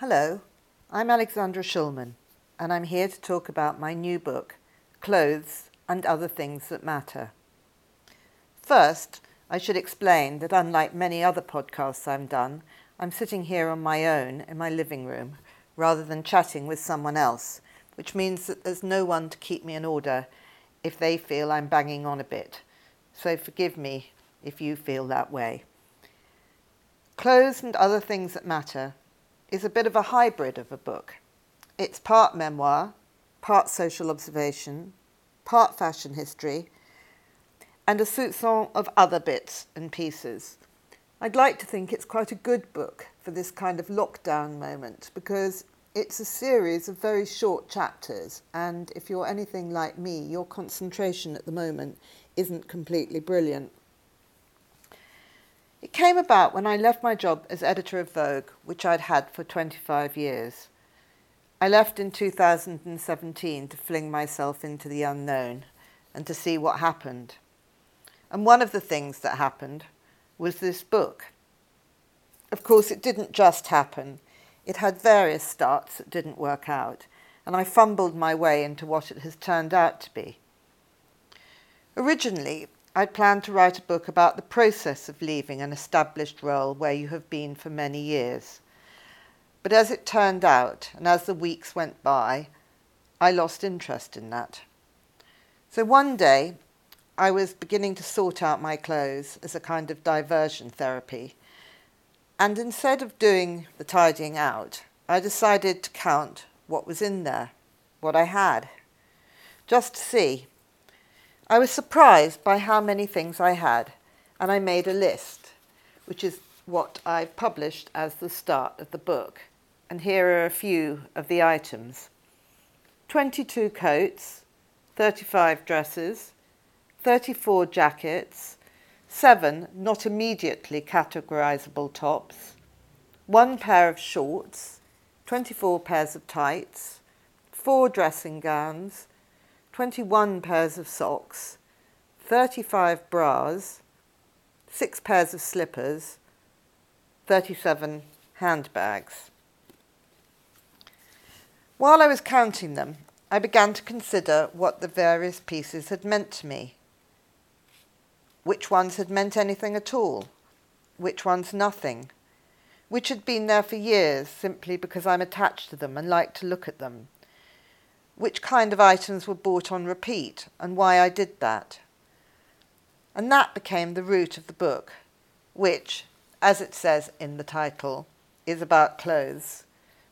Hello, I'm Alexandra Shulman, and I'm here to talk about my new book, Clothes and Other Things That Matter. First, I should explain that unlike many other podcasts I've done, I'm sitting here on my own in my living room rather than chatting with someone else, which means that there's no one to keep me in order if they feel I'm banging on a bit. So forgive me if you feel that way. Clothes and Other Things That Matter is a bit of a hybrid of a book. It's part memoir, part social observation, part fashion history, and a soupçon of other bits and pieces. I'd like to think it's quite a good book for this kind of lockdown moment because it's a series of very short chapters, and if you're anything like me, your concentration at the moment isn't completely brilliant. It came about when I left my job as editor of Vogue, which I'd had for 25 years. I left in 2017 to fling myself into the unknown and to see what happened. And one of the things that happened was this book. Of course, it didn't just happen. It had various starts that didn't work out, and I fumbled my way into what it has turned out to be. Originally, I'd planned to write a book about the process of leaving an established role where you have been for many years. But as it turned out, and as the weeks went by, I lost interest in that. So one day, I was beginning to sort out my clothes as a kind of diversion therapy. And instead of doing the tidying out, I decided to count what was in there, what I had, just to see I was surprised by how many things I had, and I made a list, which is what I've published as the start of the book. And here are a few of the items 22 coats, 35 dresses, 34 jackets, 7 not immediately categorizable tops, 1 pair of shorts, 24 pairs of tights, 4 dressing gowns, 21 pairs of socks, 35 bras, 6 pairs of slippers, 37 handbags. While I was counting them, I began to consider what the various pieces had meant to me. Which ones had meant anything at all? Which ones nothing? Which had been there for years simply because I'm attached to them and like to look at them? Which kind of items were bought on repeat and why I did that. And that became the root of the book, which, as it says in the title, is about clothes,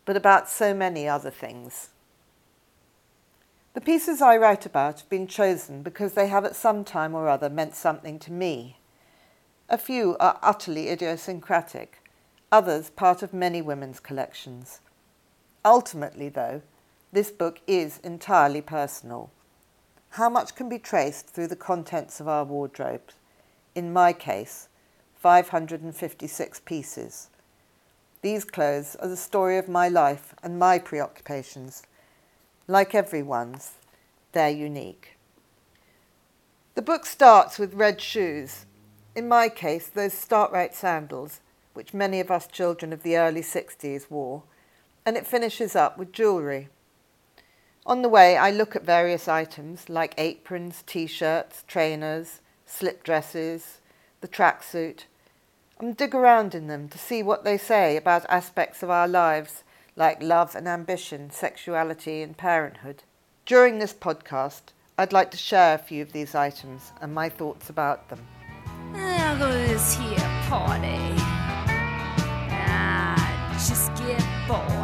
but about so many other things. The pieces I write about have been chosen because they have at some time or other meant something to me. A few are utterly idiosyncratic, others part of many women's collections. Ultimately, though, this book is entirely personal. How much can be traced through the contents of our wardrobes? In my case, 556 pieces. These clothes are the story of my life and my preoccupations. Like everyone's, they're unique. The book starts with red shoes. In my case, those Start-Rite sandals, which many of us children of the early 60s wore, and it finishes up with jewellery. On the way, I look at various items like aprons, t shirts, trainers, slip dresses, the tracksuit, and dig around in them to see what they say about aspects of our lives like love and ambition, sexuality, and parenthood. During this podcast, I'd like to share a few of these items and my thoughts about them. I'll go to this here party. I just get bored.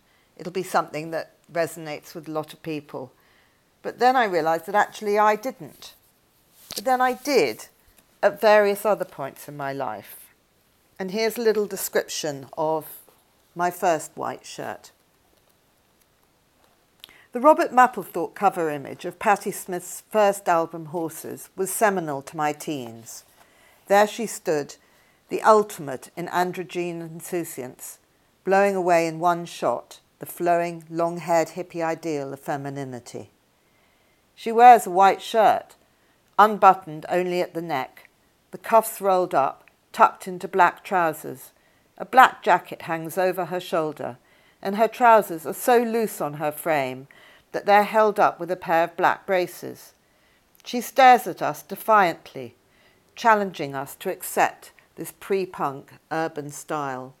It'll be something that resonates with a lot of people. But then I realised that actually I didn't. But then I did at various other points in my life. And here's a little description of my first white shirt. The Robert Mapplethorpe cover image of Patti Smith's first album, Horses, was seminal to my teens. There she stood, the ultimate in androgyne insouciance, blowing away in one shot the flowing, long haired hippie ideal of femininity. She wears a white shirt, unbuttoned only at the neck, the cuffs rolled up, tucked into black trousers. A black jacket hangs over her shoulder, and her trousers are so loose on her frame that they're held up with a pair of black braces. She stares at us defiantly, challenging us to accept this pre punk urban style.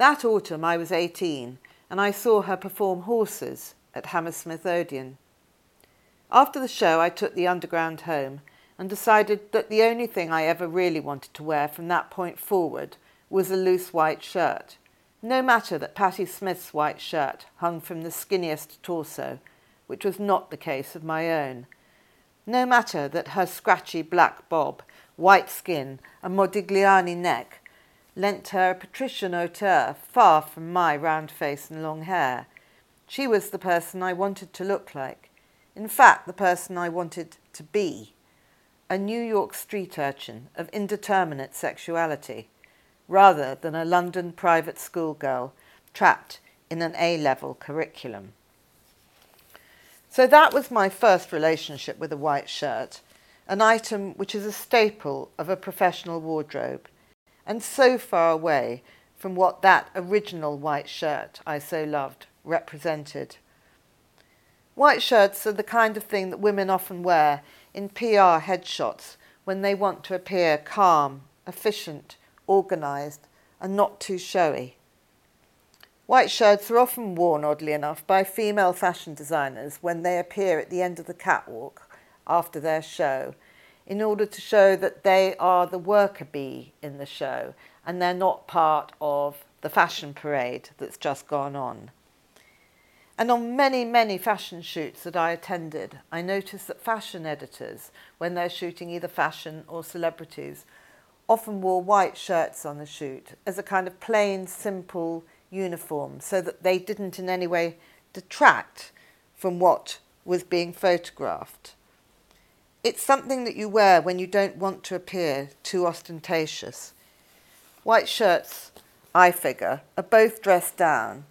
That autumn I was 18 and I saw her perform Horses at Hammersmith Odeon. After the show, I took the Underground home and decided that the only thing I ever really wanted to wear from that point forward was a loose white shirt. No matter that Patti Smith's white shirt hung from the skinniest torso, which was not the case of my own. No matter that her scratchy black bob, white skin, and Modigliani neck lent her a patrician hauteur far from my round face and long hair. She was the person I wanted to look like. In fact, the person I wanted to be. A New York street urchin of indeterminate sexuality, rather than a London private school girl trapped in an A level curriculum. So that was my first relationship with a white shirt, an item which is a staple of a professional wardrobe and so far away from what that original white shirt I so loved represented. White shirts are the kind of thing that women often wear in PR headshots when they want to appear calm, efficient, organised, and not too showy. White shirts are often worn, oddly enough, by female fashion designers when they appear at the end of the catwalk after their show in order to show that they are the worker bee in the show and they're not part of the fashion parade that's just gone on. And on many, many fashion shoots that I attended, I noticed that fashion editors, when they're shooting either fashion or celebrities, often wore white shirts on the shoot as a kind of plain, simple uniform so that they didn't in any way detract from what was being photographed. It's something that you wear when you don't want to appear too ostentatious. White shirts, I figure, are both dress down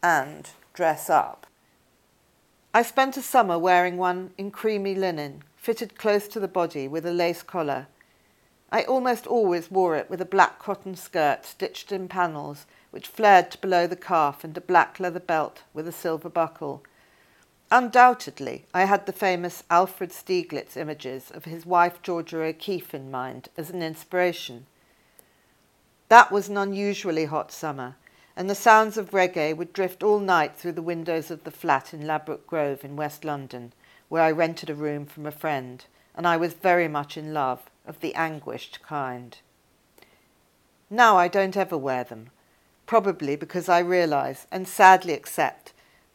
and dress up. I spent a summer wearing one in creamy linen, fitted close to the body with a lace collar. I almost always wore it with a black cotton skirt stitched in panels, which flared to below the calf, and a black leather belt with a silver buckle. Undoubtedly, I had the famous Alfred Stieglitz images of his wife Georgia O'Keeffe in mind as an inspiration. That was an unusually hot summer, and the sounds of reggae would drift all night through the windows of the flat in Ladbroke Grove in West London, where I rented a room from a friend, and I was very much in love of the anguished kind. Now I don't ever wear them, probably because I realise and sadly accept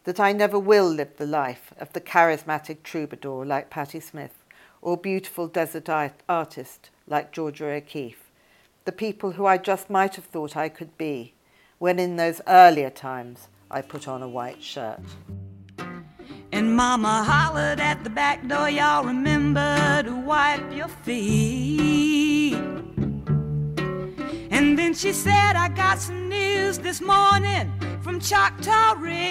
that I never will live the life of the charismatic troubadour like Patti Smith or beautiful desert artist like Georgia O'Keeffe, the people who I just might have thought I could be when in those earlier times I put on a white shirt. And Mama hollered at the back door, y'all remember to wipe your feet. And then she said, I got some news this morning from Choctaw Ridge.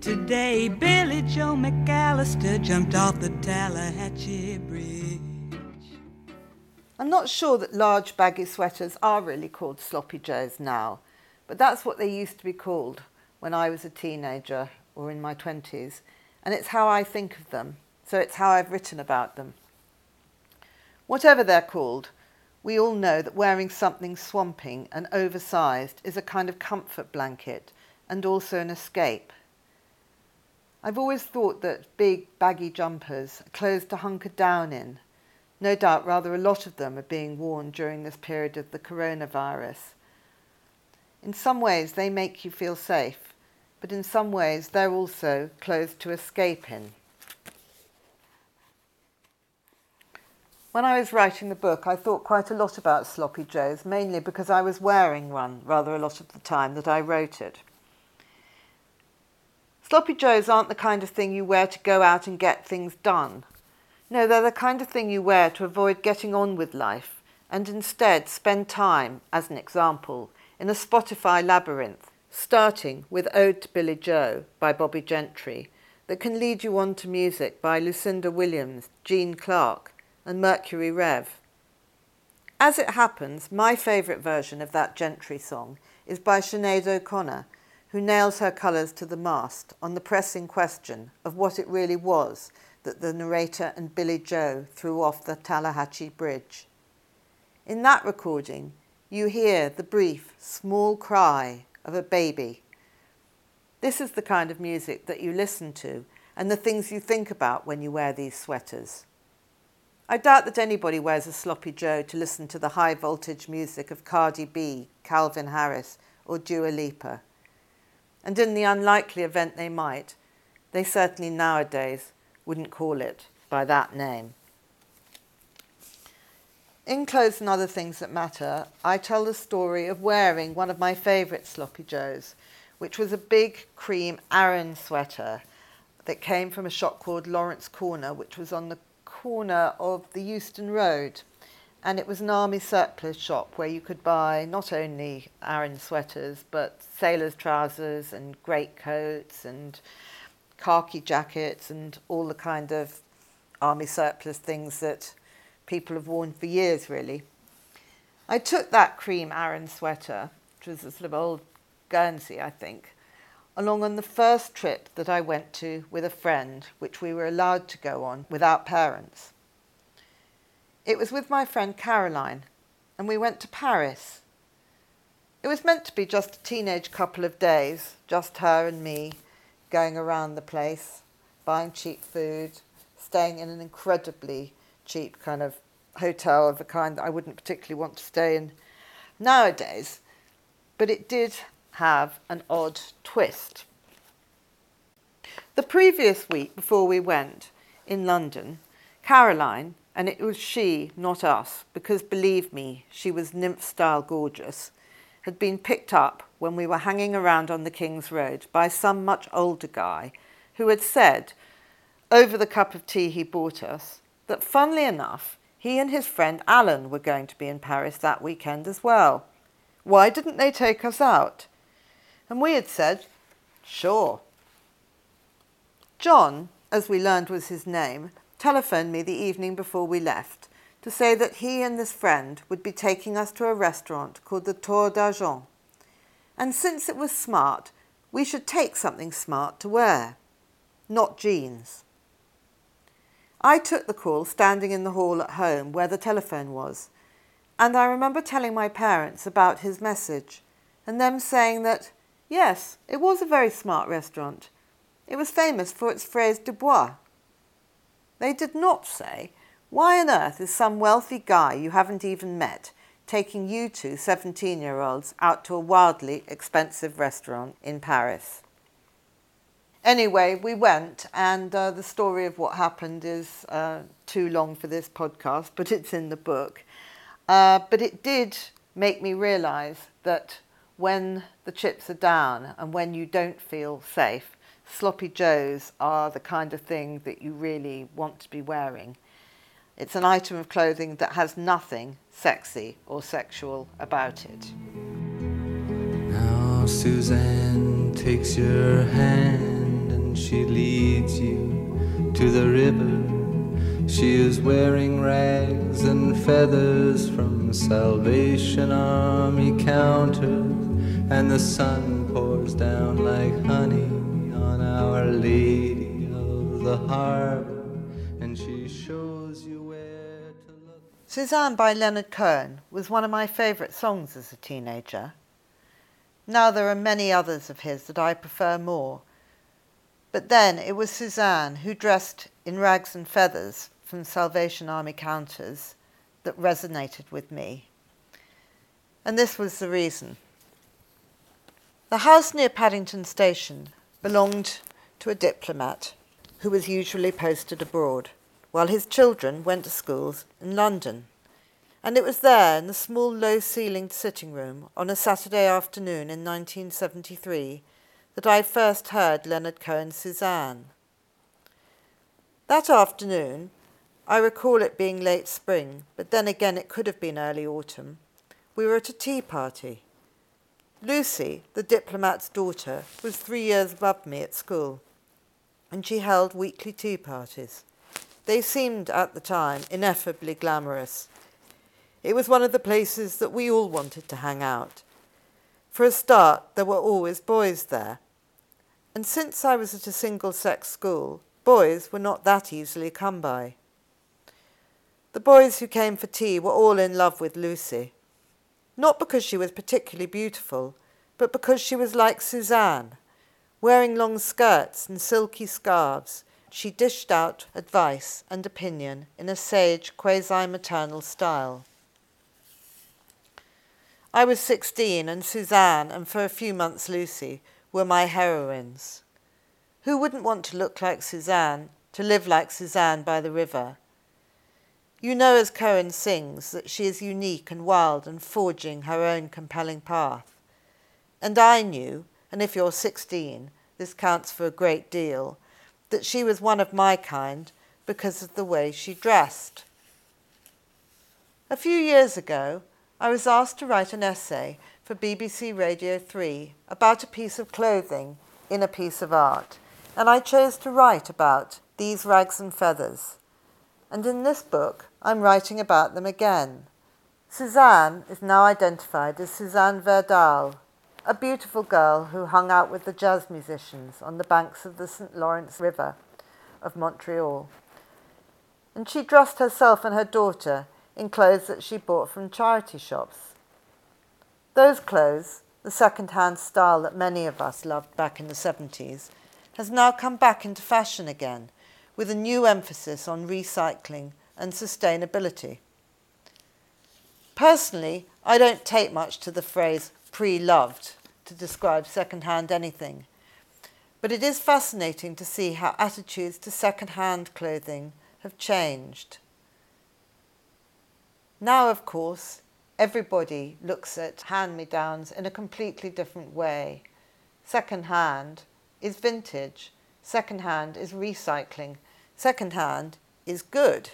Today, Billie Joe McAllister jumped off the Tallahatchie Bridge. I'm not sure that large baggy sweaters are really called sloppy joes now, but that's what they used to be called when I was a teenager or in my 20s, and it's how I think of them, so it's how I've written about them. Whatever they're called, we all know that wearing something swamping and oversized is a kind of comfort blanket and also an escape. I've always thought that big, baggy jumpers are clothes to hunker down in. No doubt rather a lot of them are being worn during this period of the coronavirus. In some ways they make you feel safe, but in some ways they're also clothes to escape in. When I was writing the book, I thought quite a lot about sloppy joes, mainly because I was wearing one rather a lot of the time that I wrote it. Sloppy joes aren't the kind of thing you wear to go out and get things done. No, they're the kind of thing you wear to avoid getting on with life and instead spend time, as an example, in a Spotify labyrinth, starting with Ode to Billie Joe by Bobbie Gentry, that can lead you on to music by Lucinda Williams, Gene Clark, and Mercury Rev. As it happens, my favourite version of that Gentry song is by Sinead O'Connor, who nails her colours to the mast on the pressing question of what it really was that the narrator and Billie Joe threw off the Tallahatchie Bridge. In that recording, you hear the brief, small cry of a baby. This is the kind of music that you listen to and the things you think about when you wear these sweaters. I doubt that anybody wears a sloppy Joe to listen to the high voltage music of Cardi B, Calvin Harris, or Dua Lipa. And in the unlikely event they might, they certainly nowadays wouldn't call it by that name. In Clothes and Other Things That Matter, I tell the story of wearing one of my favourite sloppy joes, which was a big cream Aran sweater that came from a shop called Lawrence Corner, which was on the corner of the Euston Road. And it was an army surplus shop where you could buy not only Aran sweaters, but sailors' trousers and greatcoats and khaki jackets and all the kind of army surplus things that people have worn for years, really. I took that cream Aran sweater, which was a sort of old Guernsey, I think, along on the first trip that I went to with a friend, which we were allowed to go on without parents. It was with my friend Caroline, and we went to Paris. It was meant to be just a teenage couple of days, just her and me, going around the place, buying cheap food, staying in an incredibly cheap kind of hotel of a kind that I wouldn't particularly want to stay in nowadays. But it did have an odd twist. The previous week before we went in London, Caroline, and it was she, not us, because believe me, she was nymph style gorgeous, had been picked up when we were hanging around on the King's Road by some much older guy who had said, over the cup of tea he bought us, that funnily enough, he and his friend Alan were going to be in Paris that weekend as well. Why didn't they take us out? And we had said, sure. John, as we learned was his name, telephoned me the evening before we left to say that he and this friend would be taking us to a restaurant called the Tour d'Argent. And since it was smart, we should take something smart to wear, not jeans. I took the call standing in the hall at home where the telephone was, and I remember telling my parents about his message and them saying that Yes, it was a very smart restaurant. It was famous for its fraise de bois. They did not say, Why on earth is some wealthy guy you haven't even met taking you two 17 year olds out to a wildly expensive restaurant in Paris? Anyway, we went, and uh, the story of what happened is uh, too long for this podcast, but it's in the book. Uh, but it did make me realize that when the chips are down and when you don't feel safe, sloppy joes are the kind of thing that you really want to be wearing. It's an item of clothing that has nothing sexy or sexual about it. Now Suzanne takes your hand and she leads you to the river. She is wearing rags and feathers from Salvation Army counters and the sun pours down like honey on Our Lady of the Harbor, and she shows you where to look. Suzanne by Leonard Cohen was one of my favourite songs as a teenager. Now there are many others of his that I prefer more. But then it was Suzanne who dressed in rags and feathers from Salvation Army counters that resonated with me. And this was the reason. The house near Paddington Station belonged to a diplomat who was usually posted abroad. while his children went to schools in London. And it was there, in the small low ceilinged sitting room, on a Saturday afternoon in 1973, that I first heard Leonard Cohen's Suzanne. That afternoon, I recall it being late spring, but then again it could have been early autumn. We were at a tea party. Lucy, the diplomat's daughter, was three years above me at school, and she held weekly tea parties. They seemed, at the time, ineffably glamorous. It was one of the places that we all wanted to hang out. For a start, there were always boys there. And since I was at a single sex school, boys were not that easily come by. The boys who came for tea were all in love with Lucy. Not because she was particularly beautiful, but because she was like Suzanne. Wearing long skirts and silky scarves, she dished out advice and opinion in a sage, quasi maternal style. I was 16, and Suzanne, and for a few months Lucy, were my heroines. Who wouldn't want to look like Suzanne, to live like Suzanne by the river? You know, as Cohen sings, that she is unique and wild and forging her own compelling path. And I knew, and if you're 16, this counts for a great deal, that she was one of my kind because of the way she dressed. A few years ago, I was asked to write an essay for BBC Radio 3 about a piece of clothing in a piece of art, and I chose to write about these rags and feathers. And in this book, I'm writing about them again. Suzanne is now identified as Suzanne Verdal, a beautiful girl who hung out with the jazz musicians on the banks of the St. Lawrence River of Montreal. And she dressed herself and her daughter in clothes that she bought from charity shops. Those clothes, the second hand style that many of us loved back in the 70s, has now come back into fashion again with a new emphasis on recycling and sustainability. Personally, I don't take much to the phrase pre loved to describe second hand anything, but it is fascinating to see how attitudes to second hand clothing have changed. Now, of course, everybody looks at hand me downs in a completely different way. Second hand is vintage, second hand is recycling, second hand is good.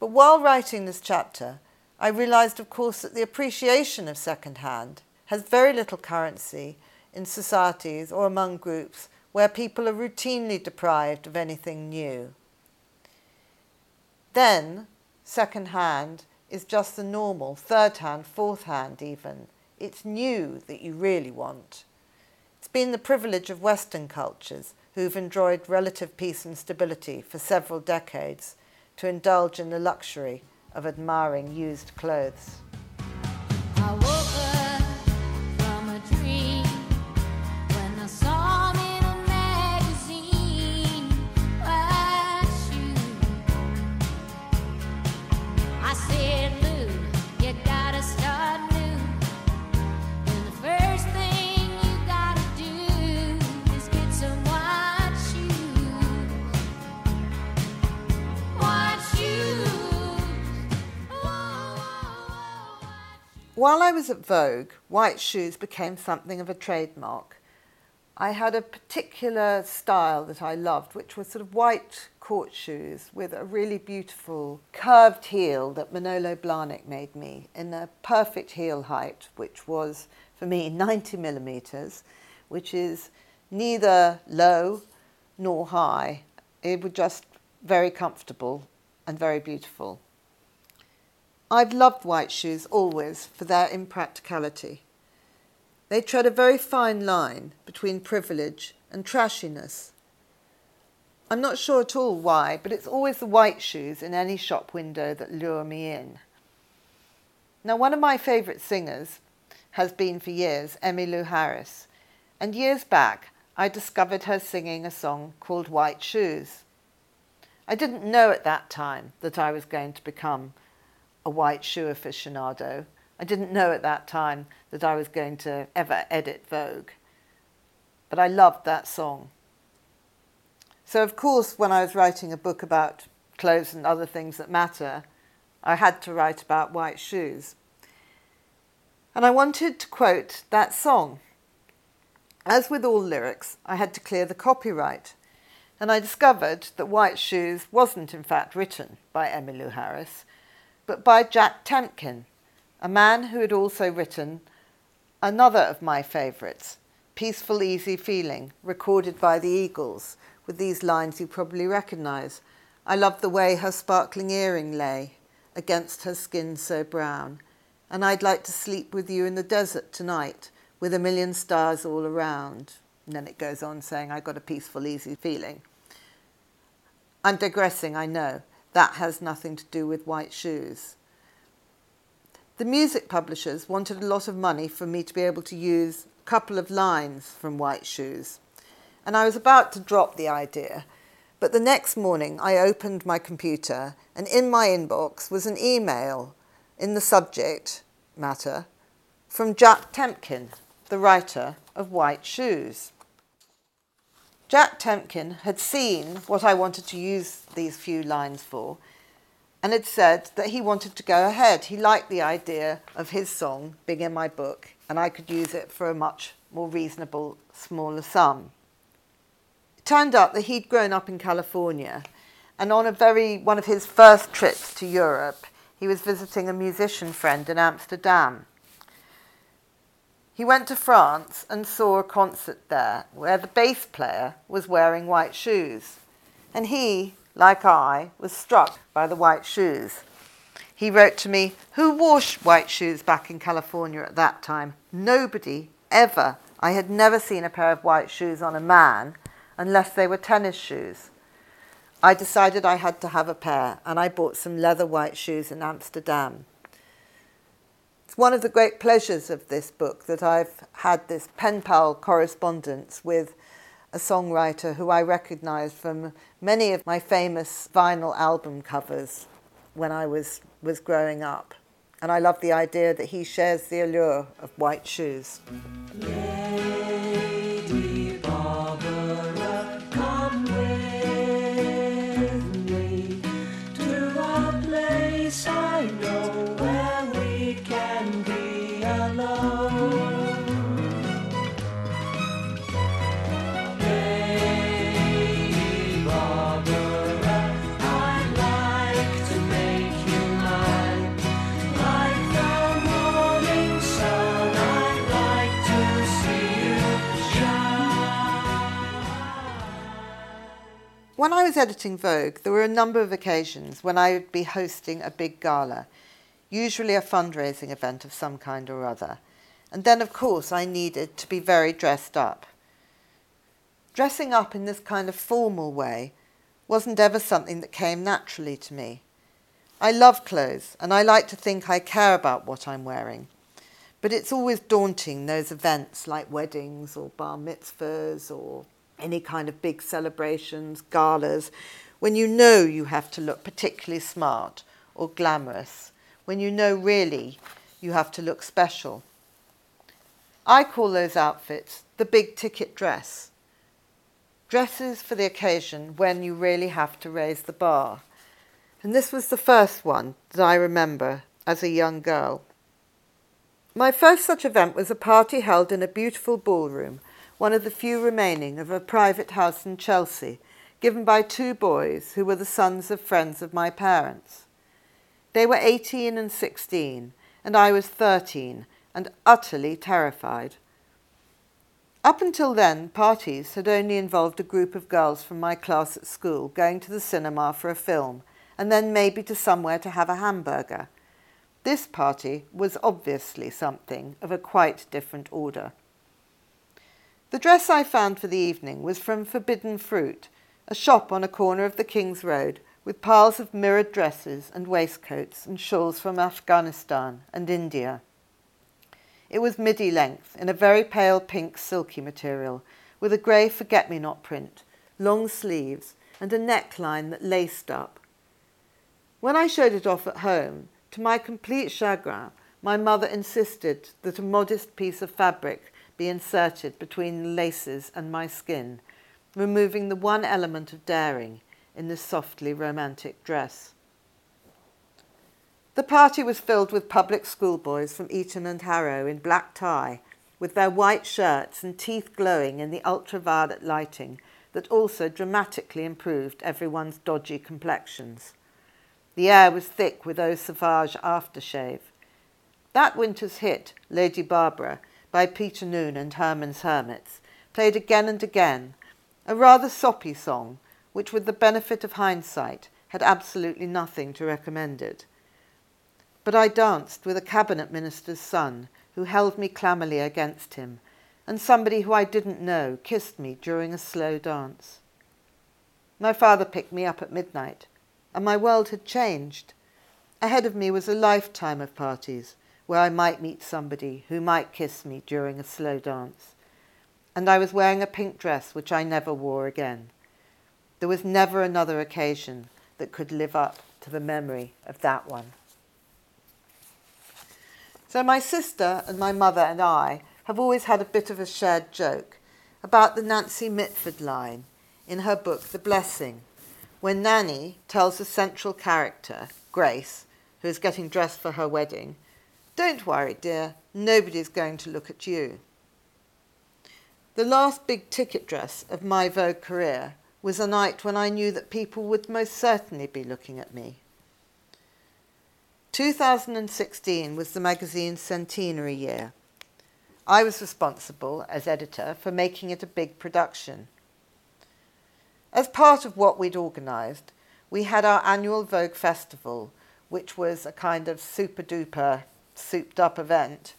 But while writing this chapter, I realized, of course, that the appreciation of second hand has very little currency in societies or among groups where people are routinely deprived of anything new. Then, second hand is just the normal, third hand, fourth hand even. It's new that you really want. It's been the privilege of Western cultures who've enjoyed relative peace and stability for several decades to indulge in the luxury of admiring used clothes. While I was at Vogue, white shoes became something of a trademark. I had a particular style that I loved, which was sort of white court shoes with a really beautiful curved heel that Manolo Blahnik made me in a perfect heel height, which was for me 90 millimeters, which is neither low nor high. It was just very comfortable and very beautiful. I've loved white shoes always for their impracticality. They tread a very fine line between privilege and trashiness. I'm not sure at all why, but it's always the white shoes in any shop window that lure me in. Now, one of my favourite singers has been for years Emmylou Harris, and years back I discovered her singing a song called White Shoes. I didn't know at that time that I was going to become a white shoe aficionado. I didn't know at that time that I was going to ever edit Vogue. But I loved that song. So, of course, when I was writing a book about clothes and other things that matter, I had to write about white shoes. And I wanted to quote that song. As with all lyrics, I had to clear the copyright. And I discovered that White Shoes wasn't in fact written by Emmylou Harris, but by Jack Tempchin, a man who had also written another of my favourites, Peaceful Easy Feeling, recorded by the Eagles, with these lines you probably recognise. I love the way her sparkling earring lay against her skin so brown, and I'd like to sleep with you in the desert tonight with a million stars all around. And then it goes on saying, I got a peaceful, easy feeling. I'm digressing, I know. That has nothing to do with white shoes. The music publishers wanted a lot of money for me to be able to use a couple of lines from White Shoes. And I was about to drop the idea, but the next morning I opened my computer and in my inbox was an email in the subject matter from Jack Tempchin, the writer of White Shoes. Jack Tempchin had seen what I wanted to use these few lines for and had said that he wanted to go ahead. He liked the idea of his song being in my book, and I could use it for a much more reasonable, smaller sum. It turned out that he'd grown up in California, and on a very one of his first trips to Europe, he was visiting a musician friend in Amsterdam. He went to France and saw a concert there where the bass player was wearing white shoes, and he like I, was struck by the white shoes. He wrote to me, Who wore white shoes back in California at that time? Nobody, ever. I had never seen a pair of white shoes on a man unless they were tennis shoes. I decided I had to have a pair, and I bought some leather white shoes in Amsterdam. It's one of the great pleasures of this book that I've had this pen pal correspondence with a songwriter who I recognized from many of my famous vinyl album covers when I was, was growing up. And I love the idea that he shares the allure of white shoes. Lady When I was editing Vogue, there were a number of occasions when I would be hosting a big gala, usually a fundraising event of some kind or other. And then, of course, I needed to be very dressed up. Dressing up in this kind of formal way wasn't ever something that came naturally to me. I love clothes and I like to think I care about what I'm wearing. But it's always daunting, those events like weddings or bar mitzvahs or any kind of big celebrations, galas, when you know you have to look particularly smart or glamorous, when you know really you have to look special. I call those outfits the big ticket dress. Dresses for the occasion when you really have to raise the bar. And this was the first one that I remember as a young girl. My first such event was a party held in a beautiful ballroom, one of the few remaining of a private house in Chelsea, given by two boys who were the sons of friends of my parents. They were 18 and 16, and I was 13 and utterly terrified. Up until then, parties had only involved a group of girls from my class at school going to the cinema for a film, and then maybe to somewhere to have a hamburger. This party was obviously something of a quite different order. The dress I found for the evening was from Forbidden Fruit, a shop on a corner of the King's Road with piles of mirrored dresses and waistcoats and shawls from Afghanistan and India. It was midi length in a very pale pink silky material with a grey forget me not print, long sleeves, and a neckline that laced up. When I showed it off at home, to my complete chagrin, my mother insisted that a modest piece of fabric be inserted between the laces and my skin, removing the one element of daring, in this softly romantic dress. The party was filled with public schoolboys from Eton and Harrow in black tie, with their white shirts and teeth glowing in the ultraviolet lighting that also dramatically improved everyone's dodgy complexions. The air was thick with Eau Sauvage aftershave. That winter's hit, Lady Barbara, by Peter Noone and Herman's Hermits, played again and again, a rather soppy song, which, with the benefit of hindsight, had absolutely nothing to recommend it. But I danced with a cabinet minister's son who held me clammily against him, and somebody who I didn't know kissed me during a slow dance. My father picked me up at midnight, and my world had changed. Ahead of me was a lifetime of parties where I might meet somebody who might kiss me during a slow dance. And I was wearing a pink dress which I never wore again. There was never another occasion that could live up to the memory of that one. So my sister and my mother and I have always had a bit of a shared joke about the Nancy Mitford line in her book The Blessing, when Nanny tells the central character, Grace, who is getting dressed for her wedding, Don't worry, dear, nobody's going to look at you. The last big ticket dress of my Vogue career was a night when I knew that people would most certainly be looking at me. 2016 was the magazine's centenary year. I was responsible, as editor, for making it a big production. As part of what we'd organised, we had our annual Vogue Festival, which was a kind of super duper, souped up event.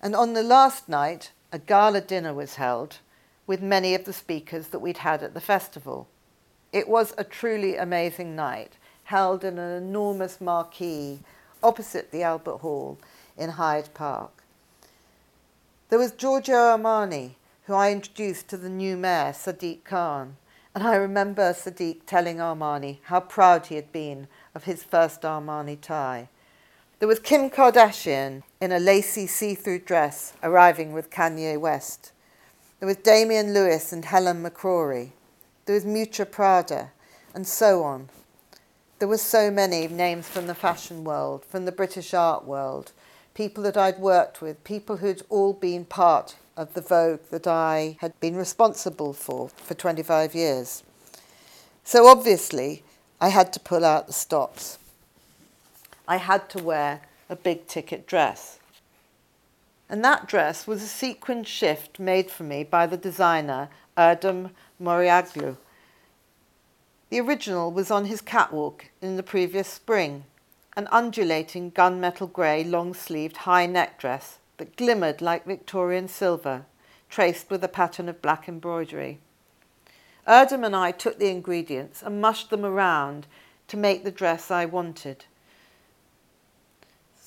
And on the last night, a gala dinner was held with many of the speakers that we'd had at the festival. It was a truly amazing night, held in an enormous marquee opposite the Albert Hall in Hyde Park. There was Giorgio Armani, who I introduced to the new mayor, Sadiq Khan, and I remember Sadiq telling Armani how proud he had been of his first Armani tie. There was Kim Kardashian in a lacy see-through dress arriving with Kanye West. There was Damian Lewis and Helen McCrory. There was Miuccia Prada, and so on. There were so many names from the fashion world, from the British art world, people that I'd worked with, people who'd all been part of the Vogue that I had been responsible for for 25 years. So obviously, I had to pull out the stops. I had to wear a big ticket dress. And that dress was a sequin shift made for me by the designer Erdem Moralioglu the original was on his catwalk in the previous spring, an undulating gunmetal grey long sleeved high neck dress that glimmered like Victorian silver, traced with a pattern of black embroidery. Erdem and I took the ingredients and mushed them around to make the dress I wanted,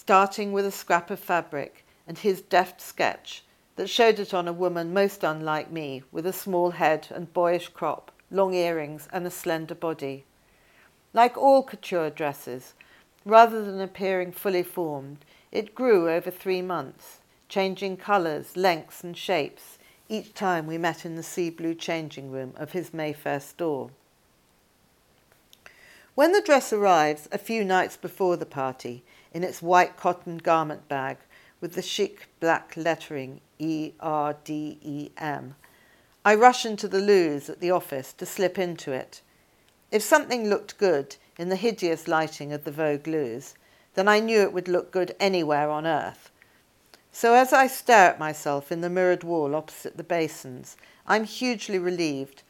starting with a scrap of fabric and his deft sketch that showed it on a woman most unlike me, with a small head and boyish crop long earrings, and a slender body. Like all couture dresses, rather than appearing fully formed, it grew over three months, changing colours, lengths, and shapes each time we met in the sea blue changing room of his Mayfair store. When the dress arrives a few nights before the party, in its white cotton garment bag with the chic black lettering E R D E M, I rush into the loos at the office to slip into it. If something looked good in the hideous lighting of the Vogue loos, then I knew it would look good anywhere on earth. So as I stare at myself in the mirrored wall opposite the basins, I'm hugely relieved,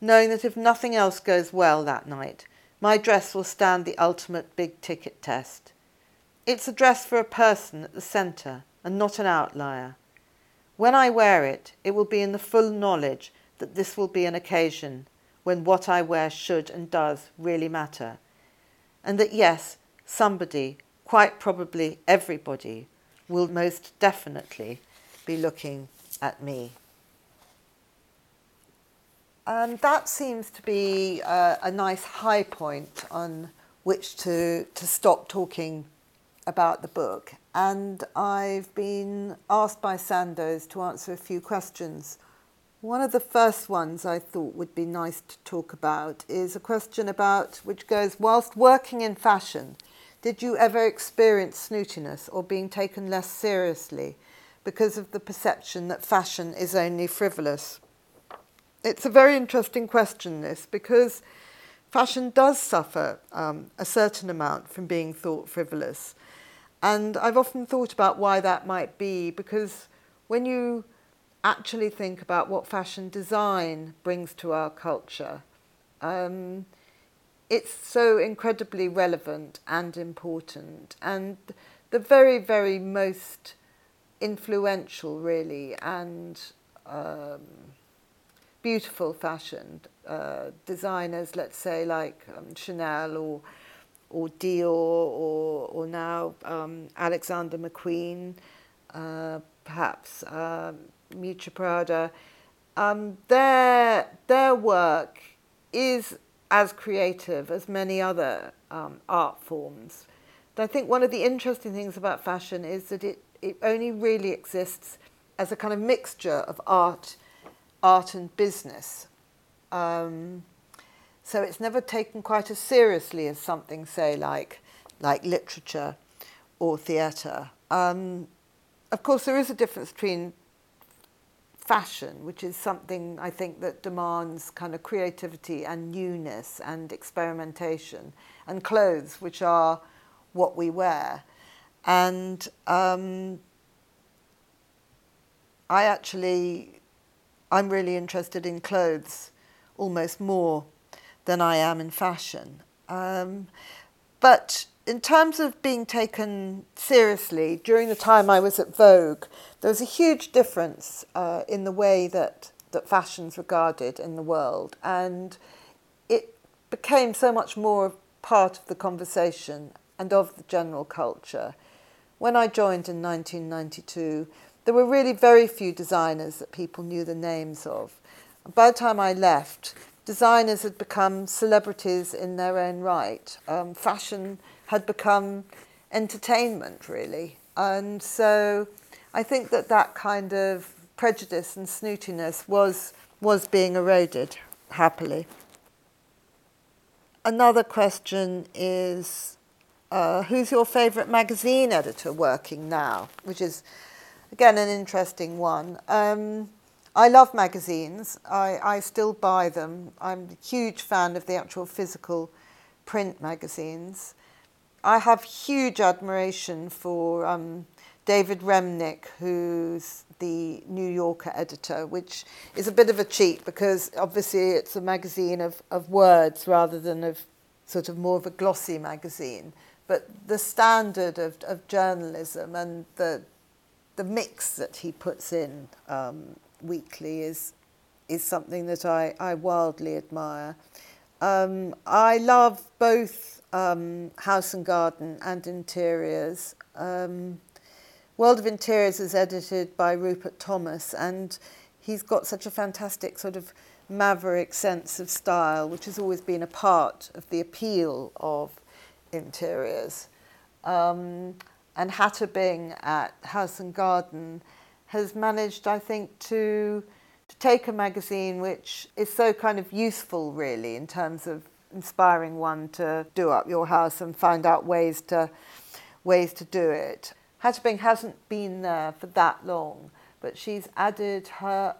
knowing that if nothing else goes well that night, my dress will stand the ultimate big ticket test. It's a dress for a person at the centre and not an outlier. When I wear it, it will be in the full knowledge that this will be an occasion when what I wear should and does really matter. And that, yes, somebody, quite probably everybody, will most definitely be looking at me. And that seems to be a, a nice high point on which to, to stop talking about the book. And I've been asked by Sandoz to answer a few questions. One of the first ones I thought would be nice to talk about is a question about which goes whilst working in fashion, did you ever experience snootiness or being taken less seriously because of the perception that fashion is only frivolous? It's a very interesting question, this, because fashion does suffer um, a certain amount from being thought frivolous. And I've often thought about why that might be, because when you actually think about what fashion design brings to our culture, um, it's so incredibly relevant and important. And the very, very most influential, really, and um, beautiful fashion uh, designers, let's say like um, Chanel or or Dior or or now um, Alexander McQueen, uh, perhaps um, Miuccia Prada, um, their their work is as creative as many other um, art forms. But I think one of the interesting things about fashion is that it, it only really exists as a kind of mixture of art, art and business. Um, so it's never taken quite as seriously as something, say, like like literature or theatre. Um, of course, there is a difference between fashion, which is something I think that demands kind of creativity and newness and experimentation, and clothes, which are what we wear. And um, I actually, I'm really interested in clothes almost more than I am in fashion. Um, but in terms of being taken seriously, during the time I was at Vogue, there was a huge difference uh, in the way that, that fashion's regarded in the world. And it became so much more part of the conversation and of the general culture. When I joined in 1992, there were really very few designers that people knew the names of. By the time I left, designers had become celebrities in their own right. Um, fashion had become entertainment, really. And so I think that that kind of prejudice and snootiness was, was being eroded happily. Another question is uh, who's your favourite magazine editor working now? Which is, again, an interesting one. Um, I love magazines. I, I still buy them. I'm a huge fan of the actual physical print magazines. I have huge admiration for um, David Remnick, who's the New Yorker editor, which is a bit of a cheat because obviously it's a magazine of, of words rather than of sort of more of a glossy magazine. But the standard of, of journalism and the, the mix that he puts in um, weekly is is something that I, I wildly admire. Um, I love both um, House and Garden and Interiors. Um, World of Interiors is edited by Rupert Thomas, and he's got such a fantastic sort of maverick sense of style, which has always been a part of the appeal of interiors. Um, and Hatta Byng at House and Garden has managed, I think, to, to take a magazine which is so kind of useful, really, in terms of inspiring one to do up your house and find out ways to ways to do it. Hatta Byng hasn't been there for that long, but she's added her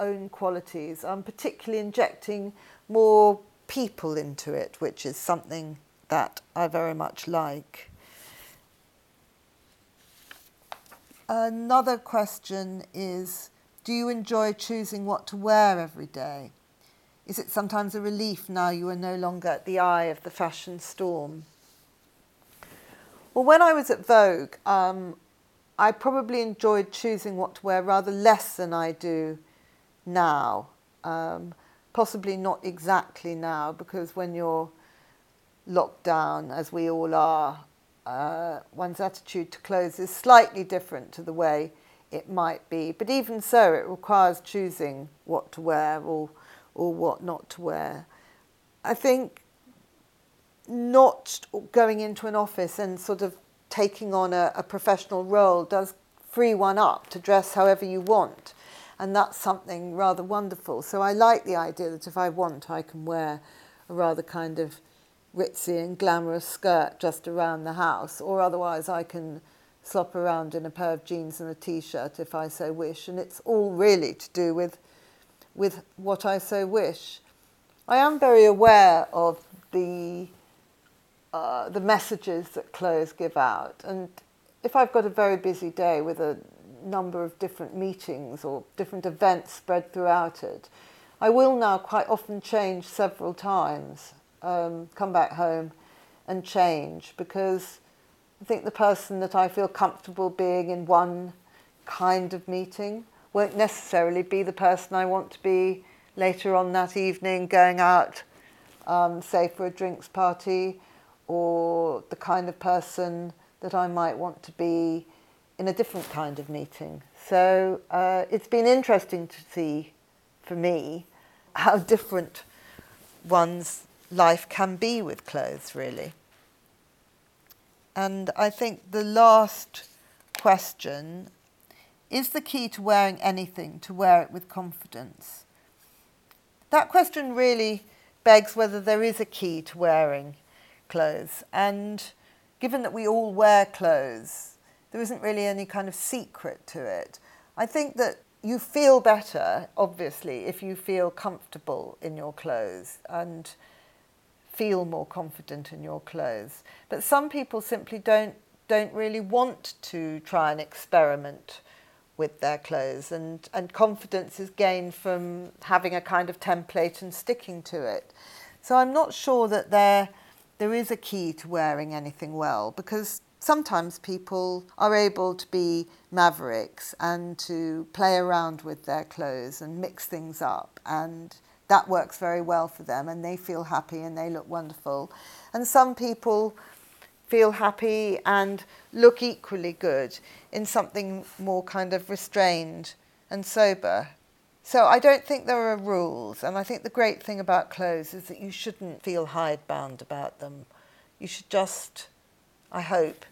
own qualities. I'm particularly injecting more people into it, which is something that I very much like. Another question is Do you enjoy choosing what to wear every day? Is it sometimes a relief now you are no longer at the eye of the fashion storm? Well, when I was at Vogue, um, I probably enjoyed choosing what to wear rather less than I do now. Um, possibly not exactly now, because when you're locked down, as we all are, uh, one's attitude to clothes is slightly different to the way it might be. But even so, it requires choosing what to wear or, or what not to wear. I think not going into an office and sort of taking on a, a professional role does free one up to dress however you want. and that's something rather wonderful. So I like the idea that if I want, I can wear a rather kind of ritzy and glamorous skirt just around the house, or otherwise I can slop around in a pair of jeans and a t-shirt if I so wish, and it's all really to do with with what I so wish. I am very aware of the uh, the messages that clothes give out, and if I've got a very busy day with a number of different meetings or different events spread throughout it, I will now quite often change several times, um, come back home and change because I think the person that I feel comfortable being in one kind of meeting won't necessarily be the person I want to be later on that evening going out, um, say for a drinks party, or the kind of person that I might want to be in a different kind of meeting. So uh, it's been interesting to see for me how different one's life can be with clothes, really. And I think the last question is the key to wearing anything to wear it with confidence? That question really begs whether there is a key to wearing clothes. And given that we all wear clothes, there isn't really any kind of secret to it. I think that you feel better, obviously, if you feel comfortable in your clothes and feel more confident in your clothes. But some people simply don't don't really want to try and experiment with their clothes and, and confidence is gained from having a kind of template and sticking to it. So I'm not sure that there there is a key to wearing anything well because sometimes people are able to be mavericks and to play around with their clothes and mix things up and that works very well for them and they feel happy and they look wonderful. And some people feel happy and look equally good in something more kind of restrained and sober. So I don't think there are rules, and I think the great thing about clothes is that you shouldn't feel hidebound about them. You should just, I hope,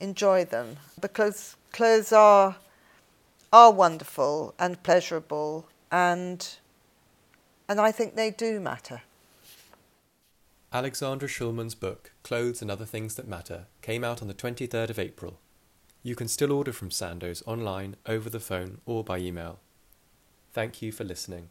enjoy them because clothes are are wonderful and pleasurable and and I think they do matter. Alexandra Shulman's book, Clothes and Other Things That Matter, came out on the 23rd of April. You can still order from Sandoe's online, over the phone, or by email. Thank you for listening.